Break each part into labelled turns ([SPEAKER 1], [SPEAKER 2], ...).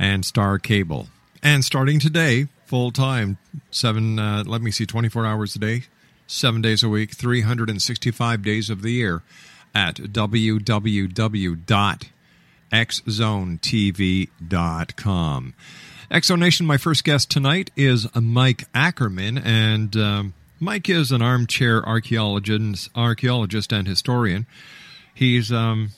[SPEAKER 1] and Star Cable. And starting today, full time, seven, uh, let me see, 24 hours a day, seven days a week, 365 days of the year at www.xzonetv.com. X Zone Nation, my first guest tonight is Mike Ackerman, and um, Mike is an armchair archaeologist, archaeologist and historian. He's, um,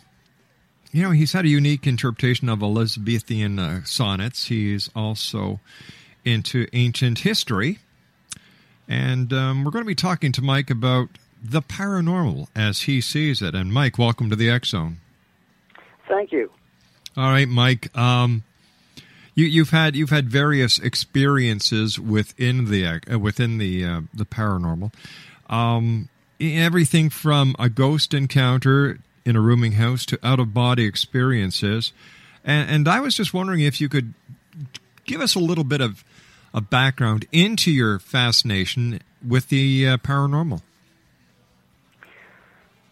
[SPEAKER 1] you know, he's had a unique interpretation of Elizabethan uh, sonnets. He's also into ancient history, and um, we're going to be talking to Mike about the paranormal as he sees it. And Mike, welcome to the X Zone.
[SPEAKER 2] Thank you.
[SPEAKER 1] All right, Mike. Um, you, you've had you've had various experiences within the uh, within the uh, the paranormal. Um, everything from a ghost encounter in a rooming house to out of body experiences, and, and I was just wondering if you could give us a little bit of a background into your fascination with the uh, paranormal.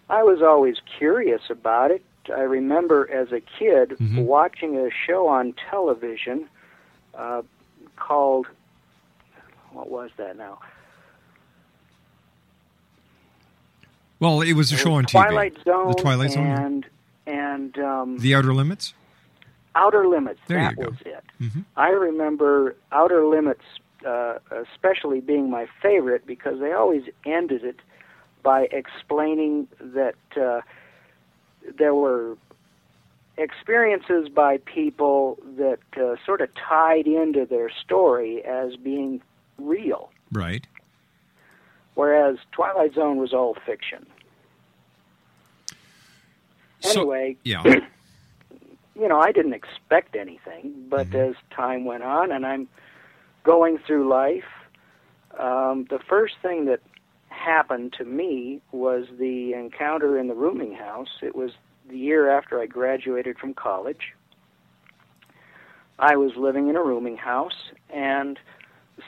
[SPEAKER 2] I was always curious about it. I remember as a kid
[SPEAKER 1] Mhm.
[SPEAKER 2] watching a show on television uh, called what was that now?
[SPEAKER 1] Well, it was a
[SPEAKER 2] It
[SPEAKER 1] show
[SPEAKER 2] was
[SPEAKER 1] on TV.
[SPEAKER 2] Zone.
[SPEAKER 1] The Twilight Zone.
[SPEAKER 2] and and um,
[SPEAKER 1] The Outer Limits.
[SPEAKER 2] Outer Limits.
[SPEAKER 1] There
[SPEAKER 2] that
[SPEAKER 1] you go.
[SPEAKER 2] was it.
[SPEAKER 1] Mhm.
[SPEAKER 2] I remember Outer Limits, uh, especially being my favorite because they always ended it by explaining that uh, there were experiences by people that uh, sort of tied into their story as being real,
[SPEAKER 1] Right.
[SPEAKER 2] Whereas Twilight Zone was all fiction.
[SPEAKER 1] So-
[SPEAKER 2] Anyway,
[SPEAKER 1] Yeah.
[SPEAKER 2] you know, I didn't expect anything, but
[SPEAKER 1] Mm-hmm.
[SPEAKER 2] as time went on and I'm going through life, um, the first thing that happened to me was the encounter in the rooming house. It was the year after I graduated from college. I was living in a rooming house and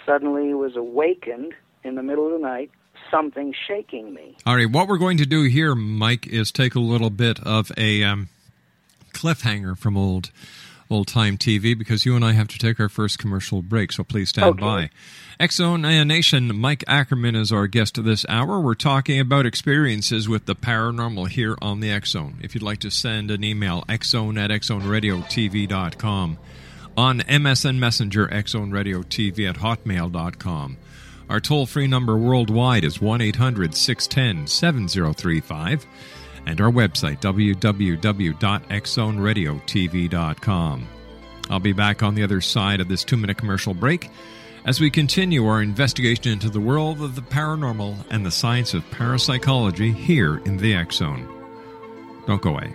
[SPEAKER 2] suddenly was awakened in the middle of the night, something shaking me.
[SPEAKER 1] All right. What we're going to do here, Mike, is take a little bit of a um, cliffhanger from old old time TV because you and I have to take our first commercial break. So please stand
[SPEAKER 2] Okay.
[SPEAKER 1] by. X Zone Nation, Mike Ackerman is our guest this hour. We're talking about experiences with the paranormal here on the X Zone. If you'd like to send an email, xzone at xzoneradiotv.com. On MSN Messenger, xzoneradiotv at hotmail.com. Our toll free number worldwide is 1 800 610 7035. And our website, www.xzoneradiotv.com. I'll be back on the other side of this two minute commercial break as we continue our investigation into the world of the paranormal and the science of parapsychology here in the X Zone. Don't go away.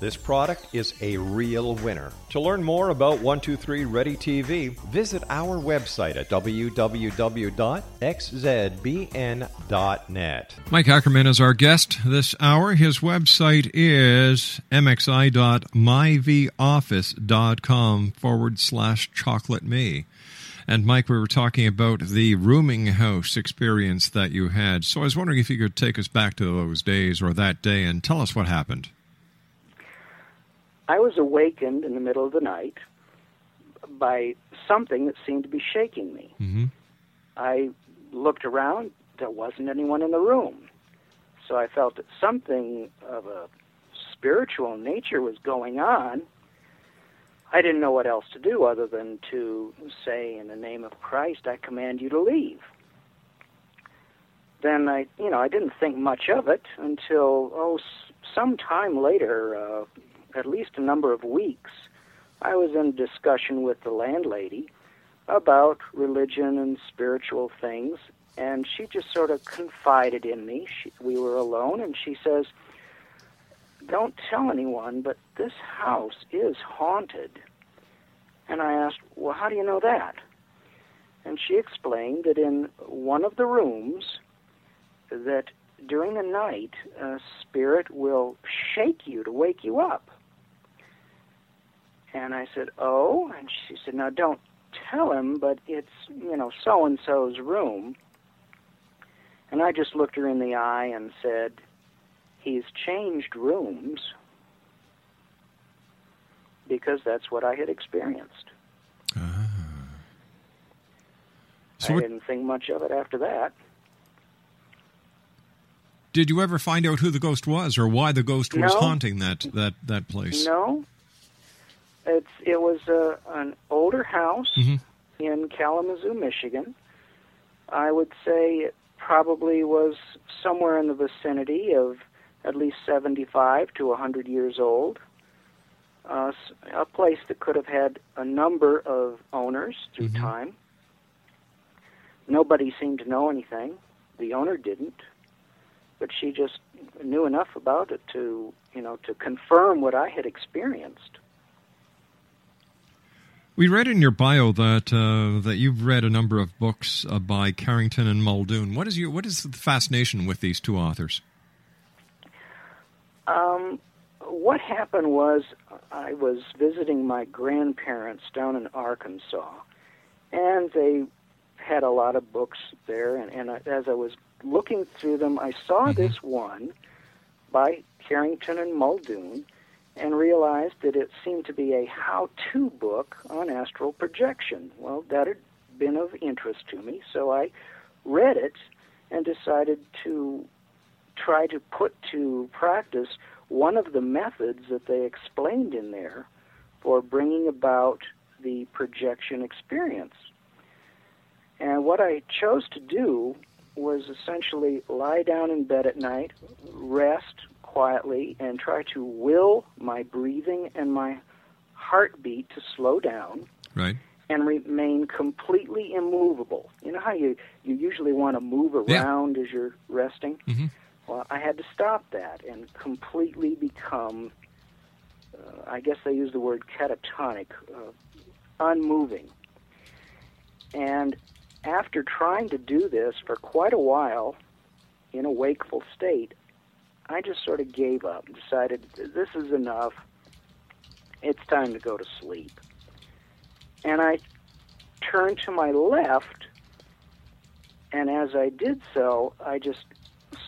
[SPEAKER 3] this product is a real winner. To learn more about 123 Ready TV, visit our website at www.xzbn.net. Mike Ackerman is our guest this hour. His website is mxi.myvoffice.com forward slash chocolate me. And Mike, we were talking about the rooming house experience that you had. So I was wondering if you could take us back to those days or that day and tell us what happened.
[SPEAKER 2] I was awakened in the middle of the night by something that seemed to be shaking me.
[SPEAKER 3] Mm-hmm.
[SPEAKER 2] I looked around, there wasn't anyone in the room. So I felt that something of a spiritual nature was going on. I didn't know what else to do other than to say, in the name of Christ, I command you to leave. Then I, you know, I didn't think much of it until, oh, some time later, uh, at least a number of weeks, I was in discussion with the landlady about religion and spiritual things, and she just sort of confided in me. She, we were alone, and she says, Don't tell anyone, but this house is haunted. And I asked, Well, how do you know that? And she explained that in one of the rooms, that during the night, a spirit will shake you to wake you up. And I said, Oh? And she said, Now don't tell him, but it's, you know, so and so's room. And I just looked her in the eye and said, He's changed rooms because that's what I had experienced. Ah.
[SPEAKER 3] So
[SPEAKER 2] I didn't think much of it after that.
[SPEAKER 3] Did you ever find out who the ghost was or why the ghost was haunting that, that, that place?
[SPEAKER 2] No, it's it was a, an older house
[SPEAKER 3] Mhm.
[SPEAKER 2] in Kalamazoo, Michigan. I would say it probably was somewhere in the vicinity of at least 75 to a 100 years old. Uh, s- a place that could have had a number of owners through
[SPEAKER 3] Mhm.
[SPEAKER 2] time. Nobody seemed to know anything. The owner didn't, but she just knew enough about it to, you know, to confirm what I had experienced.
[SPEAKER 3] We read in your bio that uh, that you've read a number of books uh, by Carrington and Muldoon. What is your what is the fascination with these two authors?
[SPEAKER 2] Um, what happened was I was visiting my grandparents down in Arkansas, and they had a lot of books there. And, and I, as I was looking through them, I saw
[SPEAKER 3] Mhm.
[SPEAKER 2] this one by Carrington and Muldoon, and realized that it seemed to be a how-to book on astral projection. Well, that had been of interest to me, so I read it and decided to try to put to practice one of the methods that they explained in there for bringing about the projection experience. And what I chose to do was essentially lie down in bed at night, rest quietly, and try to will my breathing and my heartbeat to slow down
[SPEAKER 1] Right.
[SPEAKER 2] and remain completely immovable. You know how you, you usually want to move
[SPEAKER 1] Yeah.
[SPEAKER 2] around as you're resting?
[SPEAKER 1] Mhm.
[SPEAKER 2] Well, I had to stop that and completely become, uh, I guess they use the word catatonic, uh, unmoving. And after trying to do this for quite a while in a wakeful state, I just sort of gave up and decided this is enough. It's time to go to sleep. And I turned to my left, and as I did so, I just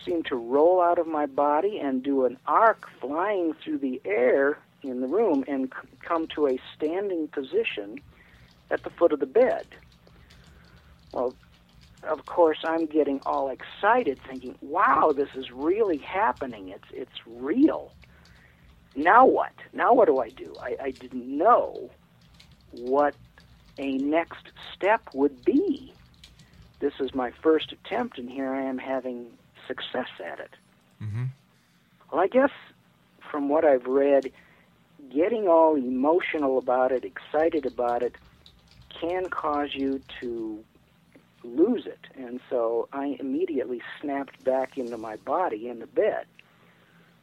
[SPEAKER 2] seemed to roll out of my body and do an arc flying through the air in the room and c- come to a standing position at the foot of the bed. Well, of course, I'm getting all excited, thinking, "Wow, this is really happening! It's it's real." Now what? Now what do I do? I, I didn't know what a next step would be. This is my first attempt, and here I am having success at it.
[SPEAKER 1] Mm-hmm.
[SPEAKER 2] Well, I guess from what I've read, getting all emotional about it, excited about it, can cause you to lose it. And so I immediately snapped back into my body in the bed.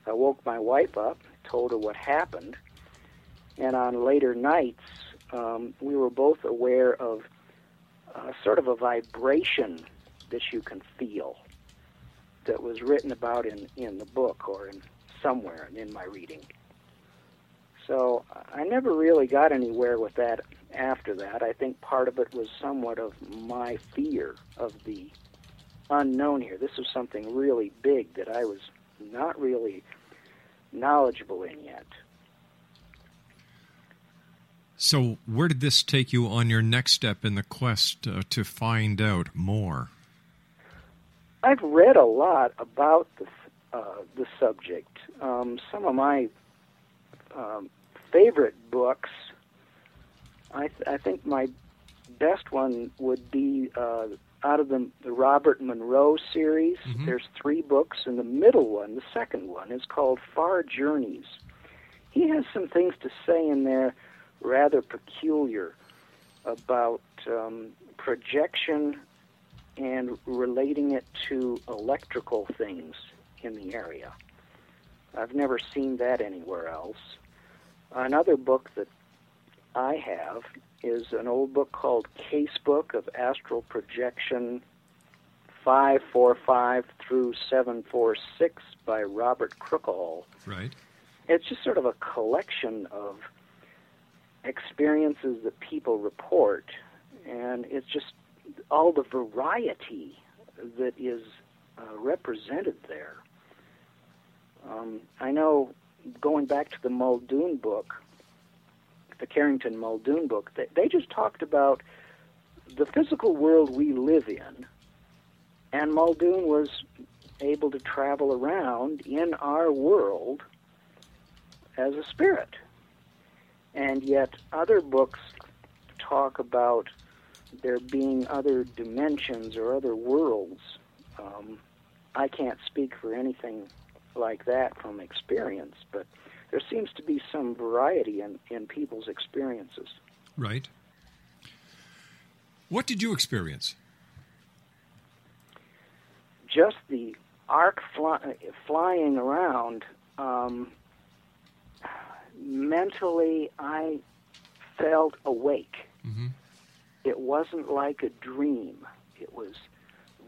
[SPEAKER 2] I woke my wife up, told her what happened, and on later nights, um, we were both aware of uh, sort of a vibration that you can feel that was written about in, in the book or in somewhere in my reading. So I never really got anywhere with that after that. I think part of it was somewhat of my fear of the unknown here. This was something really big that I was not really knowledgeable in yet.
[SPEAKER 1] So, where did this take you on your next step in the quest uh, to find out more?
[SPEAKER 2] I've read a lot about the uh, the subject. Um, some of my um, favorite books. I, th- I think my best one would be uh, out of the, the Robert Monroe series.
[SPEAKER 1] Mhm.
[SPEAKER 2] There's three books, and the middle one, the second one, is called Far Journeys. He has some things to say in there rather peculiar about um, projection and relating it to electrical things in the area. I've never seen that anywhere else. Another book that I have is an old book called Casebook of Astral Projection 545 through 746 by Robert Crookall.
[SPEAKER 1] Right.
[SPEAKER 2] It's just sort of a collection of experiences that people report, and it's just all the variety that is uh, represented there. Um, I know, going back to the Muldoon book, the Carrington Muldoon book, they, they just talked about the physical world we live in, and Muldoon was able to travel around in our world as a spirit. And yet, other books talk about there being other dimensions or other worlds. Um, I can't speak for anything like that from experience, but there seems to be some variety in, in people's experiences.
[SPEAKER 1] Right. What did you experience?
[SPEAKER 2] Just the arc fly, flying around, um, mentally, I felt awake.
[SPEAKER 1] Mhm.
[SPEAKER 2] It wasn't like a dream. It was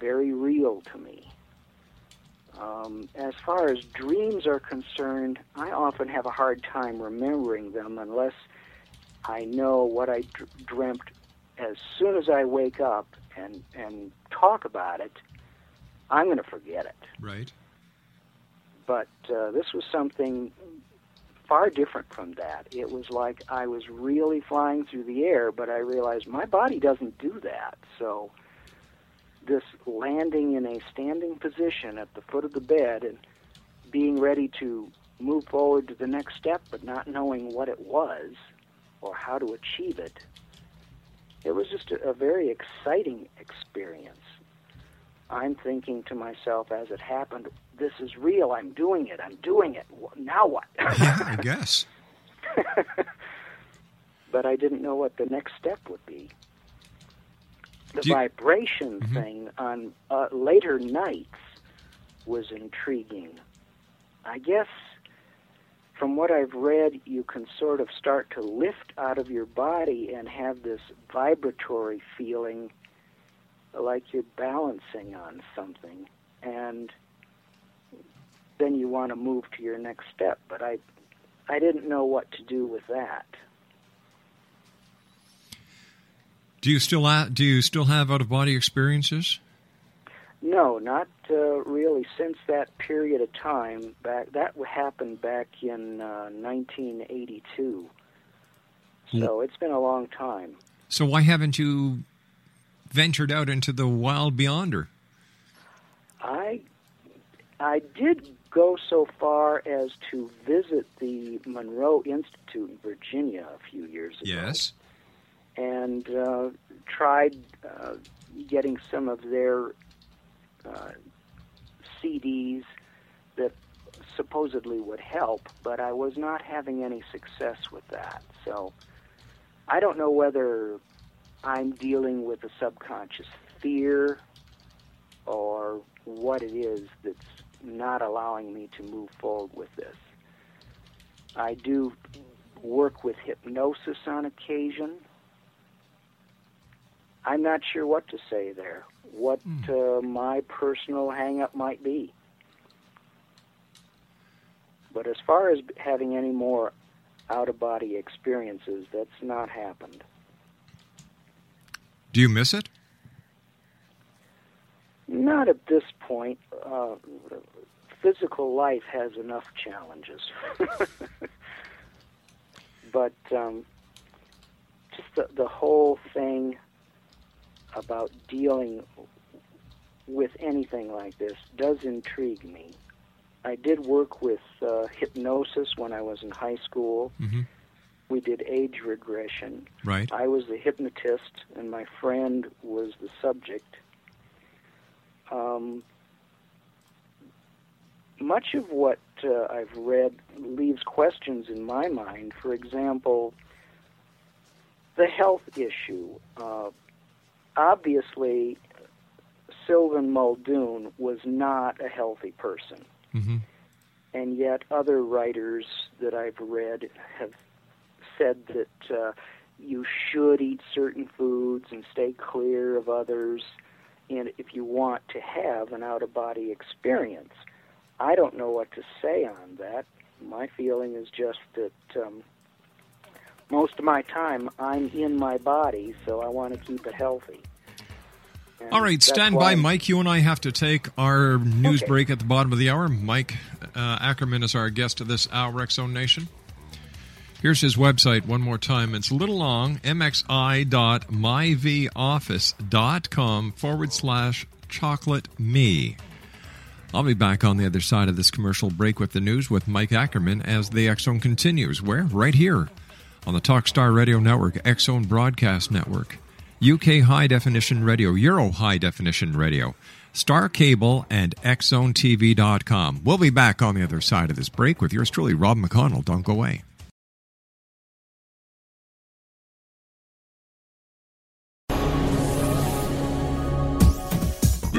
[SPEAKER 2] very real to me. Um, as far as dreams are concerned, I often have a hard time remembering them unless I know what I dreamt as soon as I wake up and, and talk about it, I'm going to forget it.
[SPEAKER 1] Right.
[SPEAKER 2] But uh, this was something far different from that. It was like I was really flying through the air, but I realized my body doesn't do that. So this landing in a standing position at the foot of the bed and being ready to move forward to the next step, but not knowing what it was or how to achieve it. it was just a, a very exciting experience. I'm thinking to myself as it happened, this is real. I'm doing it. I'm doing it. Now what?
[SPEAKER 1] Yeah, I guess.
[SPEAKER 2] but I didn't know what the next step would be. The
[SPEAKER 1] you-
[SPEAKER 2] vibration
[SPEAKER 1] Mhm.
[SPEAKER 2] thing on uh, later nights was intriguing. I guess from what I've read, you can sort of start to lift out of your body and have this vibratory feeling like you're balancing on something. And then you want to move to your next step. But I, I didn't know what to do with that.
[SPEAKER 1] Do you still ha- do you still have out of body experiences?
[SPEAKER 2] No, not uh, really. Since that period of time, back that happened back in uh, 1982. So it's been a long time.
[SPEAKER 1] So why haven't you ventured out into the wild beyonder?
[SPEAKER 2] I I did go so far as to visit the Monroe Institute in Virginia a few years ago.
[SPEAKER 1] Yes.
[SPEAKER 2] And uh, tried uh, getting some of their uh, CDs that supposedly would help, but I was not having any success with that. So I don't know whether I'm dealing with a subconscious fear or what it is that's not allowing me to move forward with this. I do work with hypnosis on occasion. I'm not sure what to say there, what uh, my personal hang up might be. But as far as having any more out of body experiences, that's not happened.
[SPEAKER 1] Do you miss it?
[SPEAKER 2] Not at this point. Uh, physical life has enough challenges. but um, just the, the whole thing about dealing with anything like this does intrigue me. I did work with uh, hypnosis when I was in high school.
[SPEAKER 1] Mm-hmm.
[SPEAKER 2] We did age regression.
[SPEAKER 1] Right.
[SPEAKER 2] I was the hypnotist, and my friend was the subject. Um, much of what uh, I've read leaves questions in my mind. For example, the health issue. Uh, obviously, Sylvan Muldoon was not a healthy person
[SPEAKER 1] Mm-hmm.
[SPEAKER 2] and yet other writers that I've read have said that uh, you should eat certain foods and stay clear of others, and if you want to have an out of body experience. I don't know what to say on that. My feeling is just that um, most of my time I'm in my body, so I want to keep it healthy. And
[SPEAKER 1] All right, stand by, Mike. You and I have to take our news
[SPEAKER 2] Okay.
[SPEAKER 1] break at the bottom of the hour. Mike uh, Ackerman is our guest of this hour, Zone Nation. Here's his website one more time. It's a little long, mxi.myvoffice.com forward slash chocolate me. I'll be back on the other side of this commercial break with the news with Mike Ackerman as the Zone continues. Where? Right here on the Talkstar Radio Network, Zone Broadcast Network. UK High Definition Radio, Euro High Definition Radio, Star Cable, and XZoneTV.com. We'll be back on the other side of this break with yours truly, Rob McConnell. Don't go away.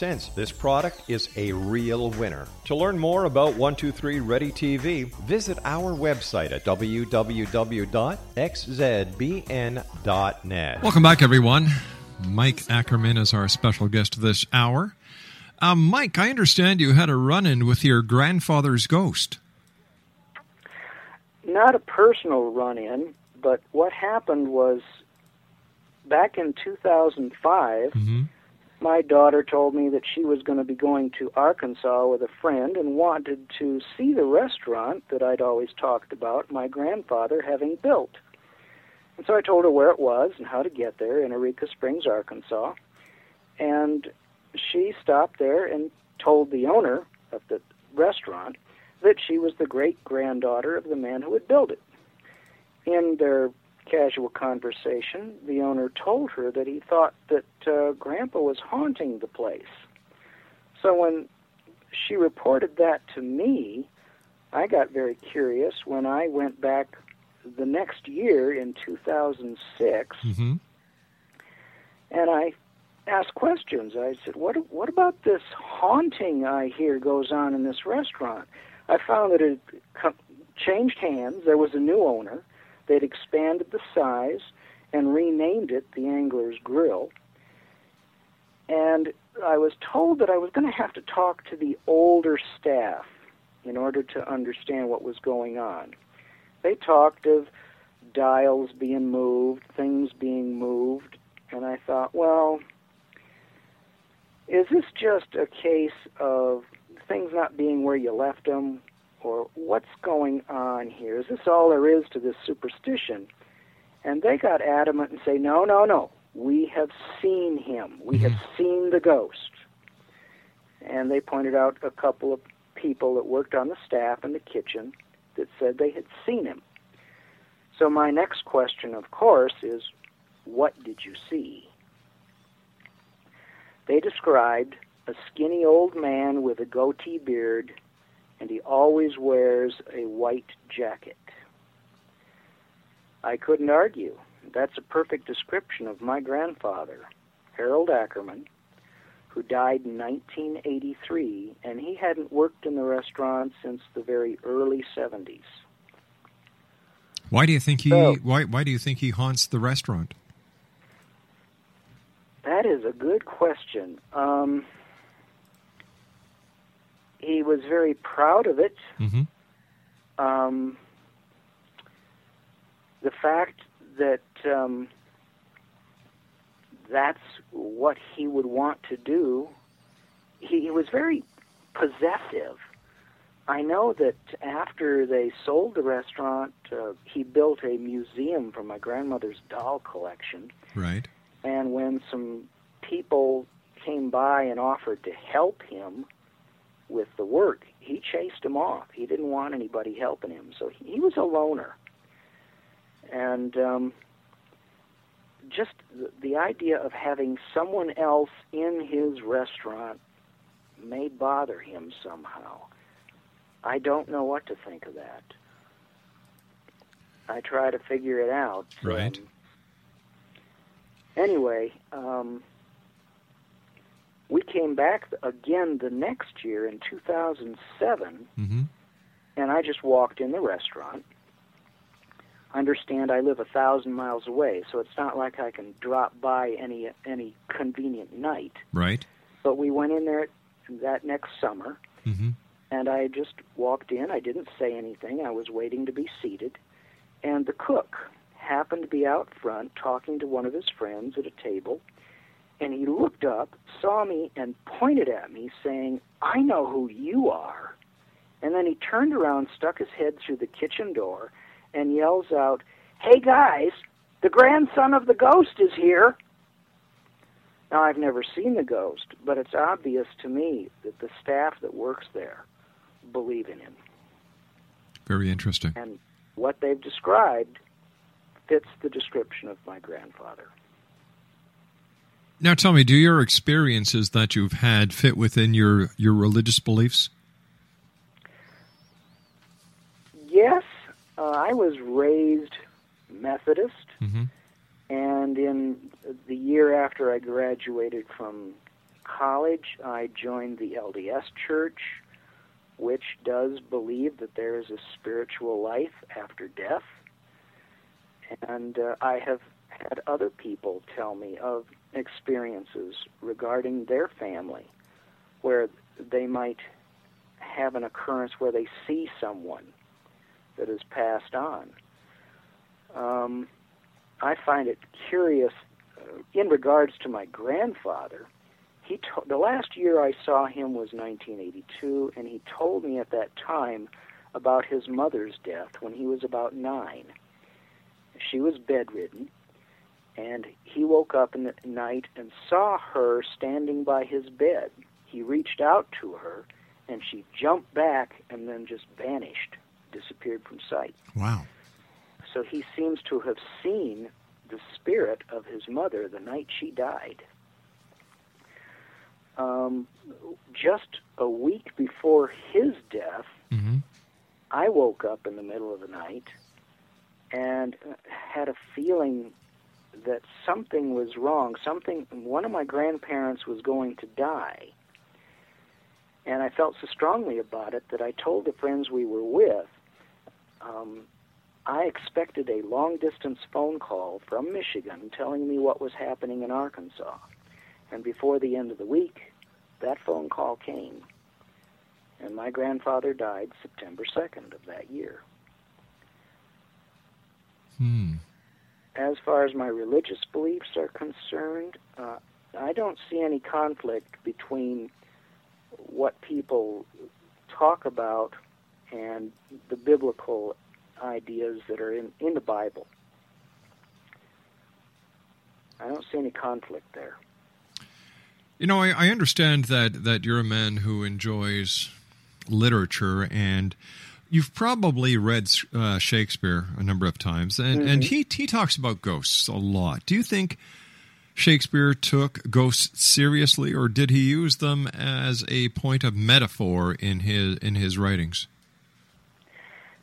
[SPEAKER 3] this product is a real winner. To learn more about 123 Ready TV, visit our website at www.xzbn.net.
[SPEAKER 1] Welcome back, everyone. Mike Ackerman is our special guest this hour. Um, Mike, I understand you had a run in with your grandfather's ghost.
[SPEAKER 2] Not a personal run in, but what happened was back in 2005,
[SPEAKER 1] Mm-hmm.
[SPEAKER 2] My daughter told me that she was going to be going to Arkansas with a friend and wanted to see the restaurant that I'd always talked about my grandfather having built. And so I told her where it was and how to get there in Eureka Springs, Arkansas. And she stopped there and told the owner of the restaurant that she was the great granddaughter of the man who had built it. In their casual conversation, the owner told her that he thought that uh, Grandpa was haunting the place. So when she reported that to me, I got very curious when I went back the next year in 2006
[SPEAKER 1] Mm-hmm.
[SPEAKER 2] and I asked questions. I said, "What what about this haunting I hear goes on in this restaurant?" I found that it changed hands. There was a new owner. They'd expanded the size and renamed it the Angler's Grill. And I was told that I was going to have to talk to the older staff in order to understand what was going on. They talked of dials being moved, things being moved, and I thought, well, is this just a case of things not being where you left them, or what's going on here? Is this all there is to this superstition? And they got adamant and say, no, no, no. We have seen him. We have mm-hmm. seen the ghost. And they pointed out a couple of people that worked on the staff in the kitchen that said they had seen him. So my next question, of course, is what did you see? They described a skinny old man with a goatee beard, and he always wears a white jacket. I couldn't argue. That's a perfect description of my grandfather, Harold Ackerman, who died in 1983, and he hadn't worked in the restaurant since the very early 70s.
[SPEAKER 1] Why do you think he?
[SPEAKER 2] So-
[SPEAKER 1] why Why do you think he haunts the restaurant?
[SPEAKER 2] That is a good question. Um, he was very proud of it.
[SPEAKER 1] Mm-hmm.
[SPEAKER 2] Um, the fact that um, that's what he would want to do, he, he was very possessive. I know that after they sold the restaurant, uh, he built a museum for my grandmother's doll collection.
[SPEAKER 1] Right.
[SPEAKER 2] And when some people came by and offered to help him with the work, he chased him off. He didn't want anybody helping him, so he, was a loner. And um, just the, the idea of having someone else in his restaurant may bother him somehow. I don't know what to think of that. I try to figure it out.
[SPEAKER 1] Right.
[SPEAKER 2] Um, anyway, um, we came back again the next year in 2007,
[SPEAKER 1] Mm-hmm.
[SPEAKER 2] and I just walked in the restaurant. Understand, I live a thousand miles away, so it's not like I can drop by any any convenient night.
[SPEAKER 1] Right.
[SPEAKER 2] But we went in there that next summer,
[SPEAKER 1] Mm-hmm.
[SPEAKER 2] and I just walked in. I didn't say anything. I was waiting to be seated, and the cook happened to be out front talking to one of his friends at a table. And he looked up, saw me, and pointed at me, saying, I know who you are. And then he turned around, stuck his head through the kitchen door, and yells out, Hey guys, the grandson of the ghost is here. Now, I've never seen the ghost, but it's obvious to me that the staff that works there believe in him.
[SPEAKER 1] Very interesting.
[SPEAKER 2] And what they've described fits the description of my grandfather.
[SPEAKER 1] Now, tell me, do your experiences that you've had fit within your your religious beliefs?
[SPEAKER 2] Yes, uh, I was raised Methodist,
[SPEAKER 1] Mm-hmm.
[SPEAKER 2] and in the year after I graduated from college, I joined the LDS Church, which does believe that there is a spiritual life after death. And uh, I have had other people tell me of experiences regarding their family where they might have an occurrence where they see someone that has passed on. Um, I find it curious uh, in regards to my grandfather. He to- the last year I saw him was 1982, and he told me at that time about his mother's death when he was about nine. She was bedridden, and he woke up in the night and saw her standing by his bed. He reached out to her, and she jumped back and then just vanished, disappeared from sight.
[SPEAKER 1] Wow.
[SPEAKER 2] So he seems to have seen the spirit of his mother the night she died. Um, just a week before his death,
[SPEAKER 1] Mm-hmm.
[SPEAKER 2] I woke up in the middle of the night and had a feeling that something was wrong. Something, one of my grandparents was going to die. And I felt so strongly about it that I told the friends we were with, um, I expected a long distance phone call from Michigan telling me what was happening in Arkansas. And before the end of the week, that phone call came. And my grandfather died September 2nd of that year.
[SPEAKER 1] Hmm.
[SPEAKER 2] As far as my religious beliefs are concerned, uh, I don't see any conflict between what people talk about and the biblical ideas that are in, in the Bible. I don't see any conflict there.
[SPEAKER 1] You know, I, I understand that that you're a man who enjoys literature, and you've probably read uh, Shakespeare a number of times, and and he he talks about ghosts a lot. Do you think? Shakespeare took ghosts seriously, or did he use them as a point of metaphor in his in his writings?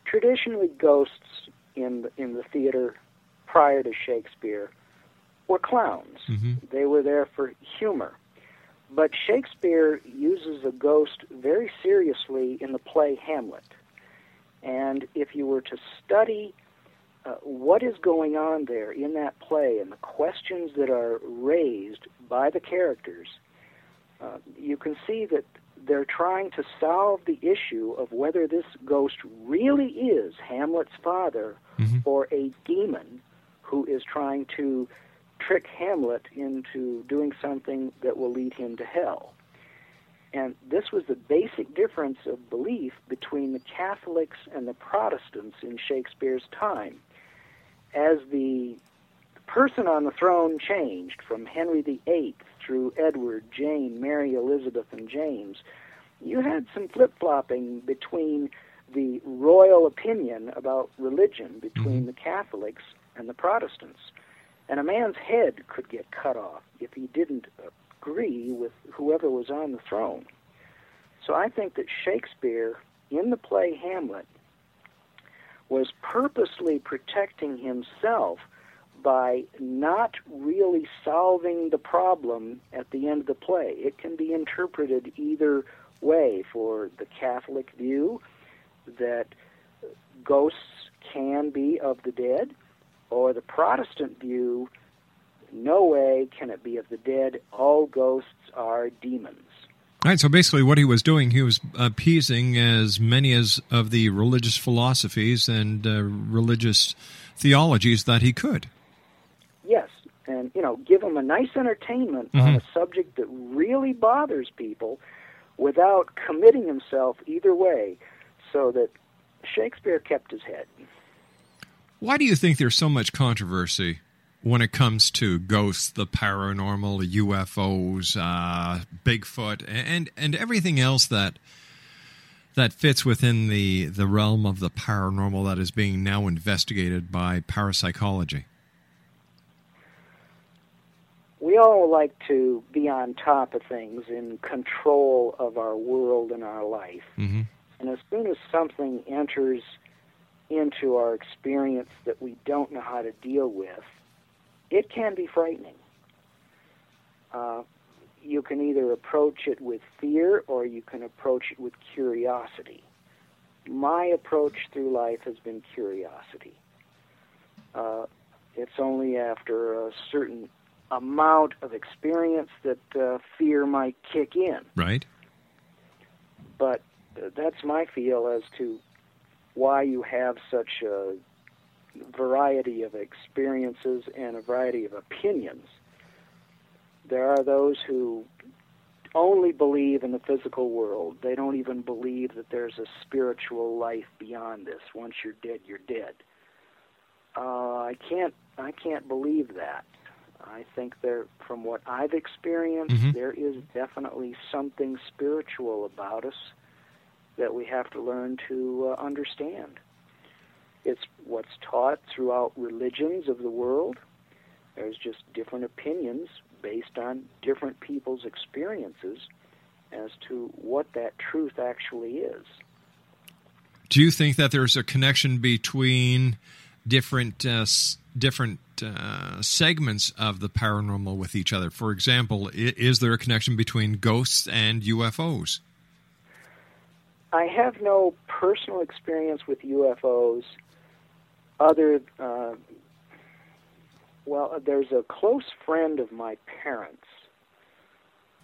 [SPEAKER 2] Traditionally, ghosts in the, in the theater prior to Shakespeare were clowns.
[SPEAKER 1] Mhm.
[SPEAKER 2] They were there for humor. But Shakespeare uses a ghost very seriously in the play Hamlet. And if you were to study uh, what is going on there in that play and the questions that are raised by the characters, uh, you can see that they're trying to solve the issue of whether this ghost really is Hamlet's father
[SPEAKER 1] Mhm.
[SPEAKER 2] or a demon who is trying to trick Hamlet into doing something that will lead him to hell. And this was the basic difference of belief between the Catholics and the Protestants in Shakespeare's time. As the person on the throne changed from Henry VIII through Edward, Jane, Mary, Elizabeth, and James, you had some flip flopping between the royal opinion about religion between mm-hmm. the Catholics and the Protestants. And a man's head could get cut off if he didn't agree with whoever was on the throne. So I think that Shakespeare in the play Hamlet was purposely protecting himself by not really solving the problem at the end of the play. It can be interpreted either way for the Catholic view that ghosts can be of the dead, or the Protestant view, no way can it be of the dead, all ghosts are demons.
[SPEAKER 1] Right, so basically, what he was doing, he was appeasing as many as of the religious philosophies and uh, religious theologies that he could.
[SPEAKER 2] Yes, and you know, give them a nice entertainment on a subject that really bothers people, without committing himself either way, so that Shakespeare kept his head.
[SPEAKER 1] Why do you think there's so much controversy when it comes to ghosts, the paranormal, UFOs, uh, Bigfoot, and and everything else that that fits within the the realm of the paranormal that is being now investigated by parapsychology?
[SPEAKER 2] We all like to be on top of things, in control of our world and our life.
[SPEAKER 1] hmm
[SPEAKER 2] And as soon as something enters into our experience that we don't know how to deal with, it can be frightening. Uh, you can either approach it with fear or you can approach it with curiosity. My approach through life has been curiosity. Uh, it's only after a certain amount of experience that uh, fear might kick in
[SPEAKER 1] Right.
[SPEAKER 2] but uh, that's my feel as to why you have such a variety of experiences and a variety of opinions. There are those who only believe in the physical world. They don't even believe that there's a spiritual life beyond this. Once you're dead, you're dead. Uh, I can't. I can't believe that. I think there, from what I've experienced,
[SPEAKER 1] Mhm.
[SPEAKER 2] there is definitely something spiritual about us that we have to learn to uh, understand. It's what's taught throughout religions of the world. There's just different opinions based on different people's experiences as to what that truth actually is.
[SPEAKER 1] Do you think that there's a connection between different uh, s- different uh, segments of the paranormal with each other? For example, i- is there a connection between ghosts and UFOs?
[SPEAKER 2] I have no personal experience with UFOs other uh, well, there's a close friend of my parents'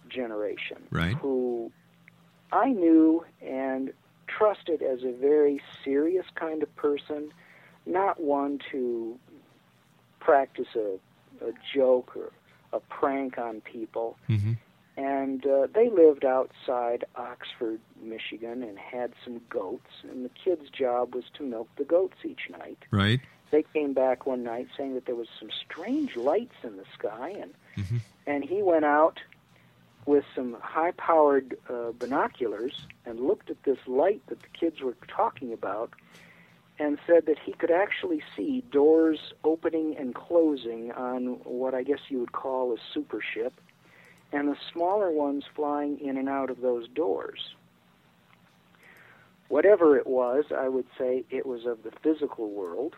[SPEAKER 2] generation
[SPEAKER 1] Right.
[SPEAKER 2] who I knew and trusted as a very serious kind of person, not one to practice a, a joke or a prank on people
[SPEAKER 1] hmm
[SPEAKER 2] and uh, they lived outside Oxford, Michigan, and had some goats. And the kid's job was to milk the goats each night.
[SPEAKER 1] Right.
[SPEAKER 2] They came back one night saying that there was some strange lights in the sky, and
[SPEAKER 1] Mhm.
[SPEAKER 2] and he went out with some high-powered uh, binoculars and looked at this light that the kids were talking about, and said that he could actually see doors opening and closing on what I guess you would call a super ship and the smaller ones flying in and out of those doors. Whatever it was, I would say it was of the physical world,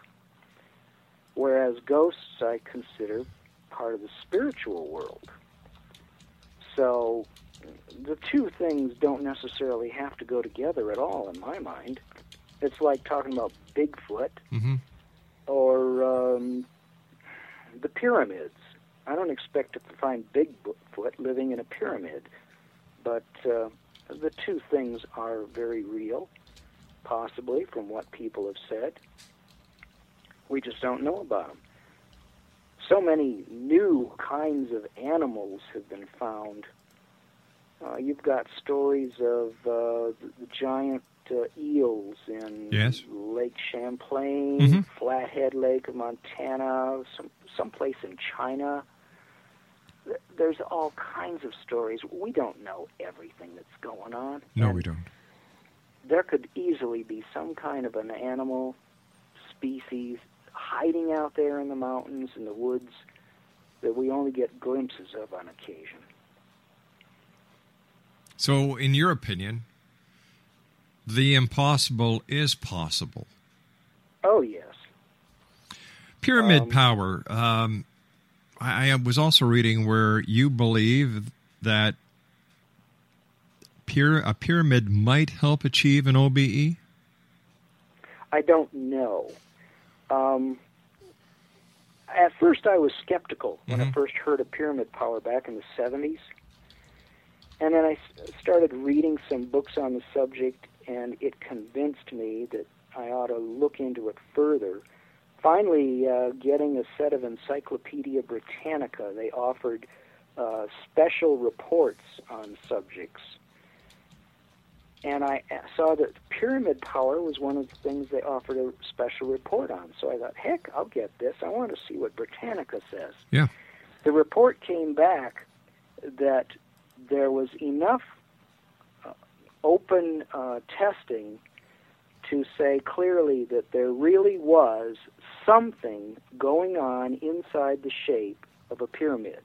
[SPEAKER 2] whereas ghosts I consider part of the spiritual world. So the two things don't necessarily have to go together at all in my mind. It's like talking about Bigfoot
[SPEAKER 1] hmm
[SPEAKER 2] or um, the pyramids. I don't expect to find Bigfoot living in a pyramid, but uh, the two things are very real, possibly from what people have said. We just don't know about them. So many new kinds of animals have been found. Uh, you've got stories of uh, the, the giant uh, eels in
[SPEAKER 1] Yes.
[SPEAKER 2] Lake Champlain,
[SPEAKER 1] Mhm.
[SPEAKER 2] Flathead Lake of Montana, some someplace in China. Th- There's all kinds of stories. We don't know everything that's going on.
[SPEAKER 1] No,
[SPEAKER 2] and
[SPEAKER 1] we don't.
[SPEAKER 2] There could easily be some kind of an animal species hiding out there in the mountains and the woods that we only get glimpses of on occasion.
[SPEAKER 1] So, in your opinion, the impossible is possible.
[SPEAKER 2] Oh yes.
[SPEAKER 1] Pyramid
[SPEAKER 2] Um,
[SPEAKER 1] power. Um, I, I was also reading where you believe that a pyramid might help achieve an? OBE.
[SPEAKER 2] I don't know. Um, at first, I was skeptical when I
[SPEAKER 1] Mhm.
[SPEAKER 2] first heard of pyramid power back in the 70s. And then I s- started reading some books on the subject, and it convinced me that I ought to look into it further. Finally, uh, getting a set of Encyclopedia Britannica, they offered uh, special reports on subjects and I saw that pyramid power was one of the things they offered a special report on. So I thought, heck, I'll get this. I want to see what Britannica says.
[SPEAKER 1] Yeah.
[SPEAKER 2] The report came back that there was enough uh, open uh, testing to say clearly that there really was something going on inside the shape of a pyramid.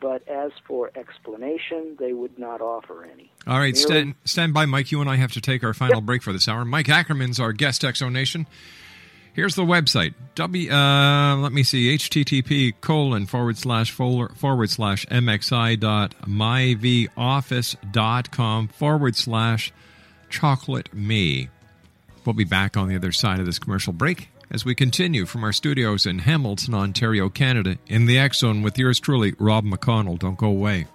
[SPEAKER 2] But as for explanation, they would not offer any.
[SPEAKER 1] All right, stand, stand by, Mike. You and I have to take our final break for this hour. Mike Ackerman's our guest, X Zone Nation. Here's the website. W. Uh, let me see. HTTP colon forward slash forward slash mxi dot myvoffice dot com forward slash chocolate me. We'll be back on the other side of this commercial break as we continue from our studios in Hamilton, Ontario, Canada, in the Zone with yours truly, Rob McConnell. Don't go away.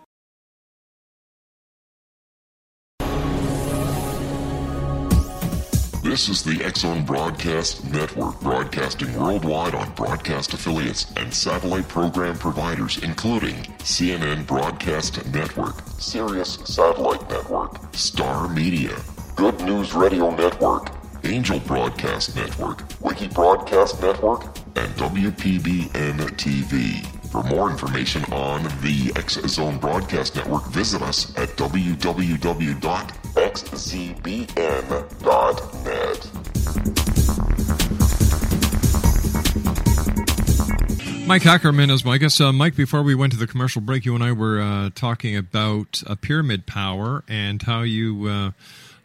[SPEAKER 4] This is the X Zone Broadcast Network, broadcasting worldwide on broadcast affiliates and satellite program providers, including CNN Broadcast Network, Sirius Satellite Network, Star Media, Good News Radio Network, Angel Broadcast Network, Wiyaka Broadcast Network, and WPBN TV. For more information on the X Zone Broadcast Network, visit us at www.xzbn.net.
[SPEAKER 1] Mike Ackerman is my guest. Uh, Mike, before we went to the commercial break, you and I were uh, talking about uh, pyramid power and how you uh,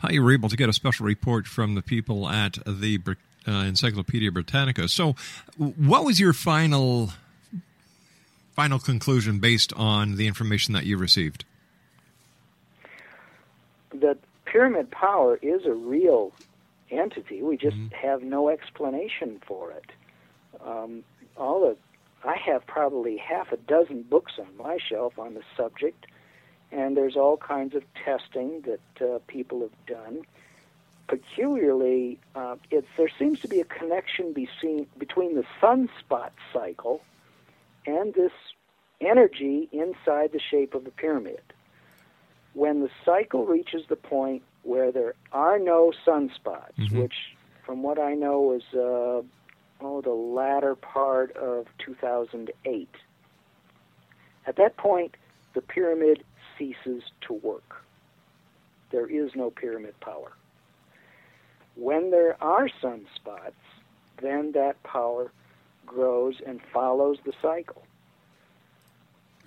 [SPEAKER 1] how you were able to get a special report from the people at the uh, Encyclopedia Britannica. So, what was your final final conclusion based on the information that you received?
[SPEAKER 2] that pyramid power is a real entity. We just have no explanation for it. Um, all the I have probably half a dozen books on my shelf on the subject, and there's all kinds of testing that uh, people have done. Peculiarly, uh, it's, there seems to be a connection between, between the sunspot cycle and this energy inside the shape of the pyramid when the cycle reaches the point where there are no sunspots,
[SPEAKER 1] Mhm.
[SPEAKER 2] which, from what I know, was uh, oh the latter part of 2008. At that point, the pyramid ceases to work. There is no pyramid power. When there are sunspots, then that power grows and follows the cycle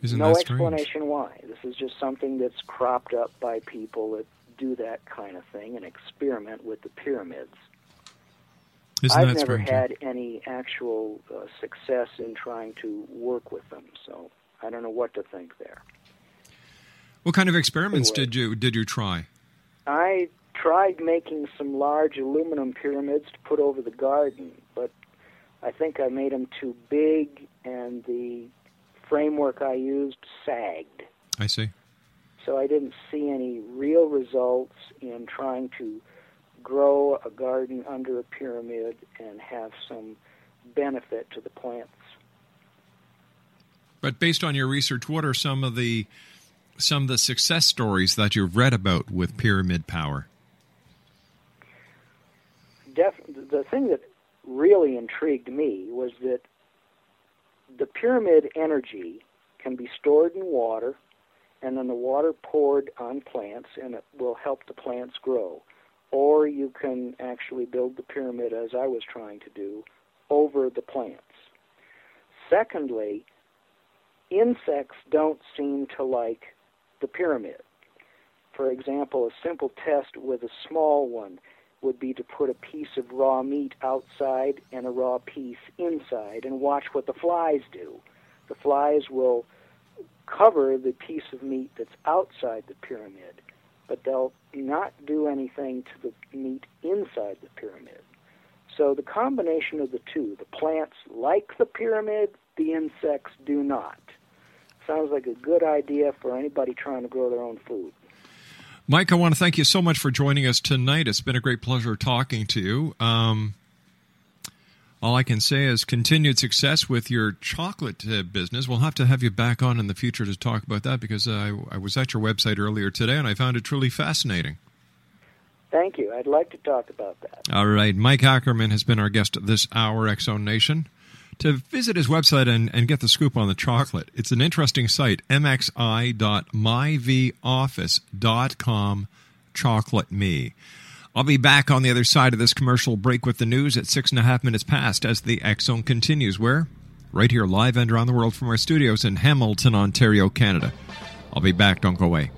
[SPEAKER 1] Isn't
[SPEAKER 2] no explanation why. This is just something that's cropped up by people that do that kind of thing and experiment with the pyramids.
[SPEAKER 1] Isn't
[SPEAKER 2] I've never
[SPEAKER 1] strange?
[SPEAKER 2] had any actual uh, success in trying to work with them, so I don't know what to think there.
[SPEAKER 1] What kind of experiments
[SPEAKER 2] Anyway.
[SPEAKER 1] did you did you try?
[SPEAKER 2] I tried making some large aluminum pyramids to put over the garden, but I think I made them too big and the framework I used sagged.
[SPEAKER 1] I see.
[SPEAKER 2] So I didn't see any real results in trying to grow a garden under a pyramid and have some benefit to the plants.
[SPEAKER 1] But based on your research, what are some of the some of the success stories that you've read about with pyramid power?
[SPEAKER 2] Def- the thing that really intrigued me was that the pyramid energy can be stored in water and then the water poured on plants and it will help the plants grow. Or you can actually build the pyramid, as I was trying to do, over the plants. Secondly, insects don't seem to like the pyramid. For example, a simple test with a small one would be to put a piece of raw meat outside and a raw piece inside and watch what the flies do. The flies will cover the piece of meat that's outside the pyramid, but they'll not do anything to the meat inside the pyramid. So the combination of the two, the plants like the pyramid, the insects do not. Sounds like a good idea for anybody trying to grow their own food.
[SPEAKER 1] Mike, I want to thank you so much for joining us tonight. It's been a great pleasure talking to you. Um, all I can say is continued success with your chocolate uh, business. We'll have to have you back on in the future to talk about that because uh, I, I was at your website earlier today and I found it truly fascinating.
[SPEAKER 2] Thank you. I'd like to talk about that.
[SPEAKER 1] All right. Mike Ackerman has been our guest this hour, Zone Nation. To visit his website and, and get the scoop on the chocolate, it's an interesting site, mxi.myvoffice.com, chocolate me. I'll be back on the other side of this commercial break with the news at six and a half minutes past as the X Zone continues. Where? Right here, live and around the world from our studios in Hamilton, Ontario, Canada. I'll be back. Don't go away.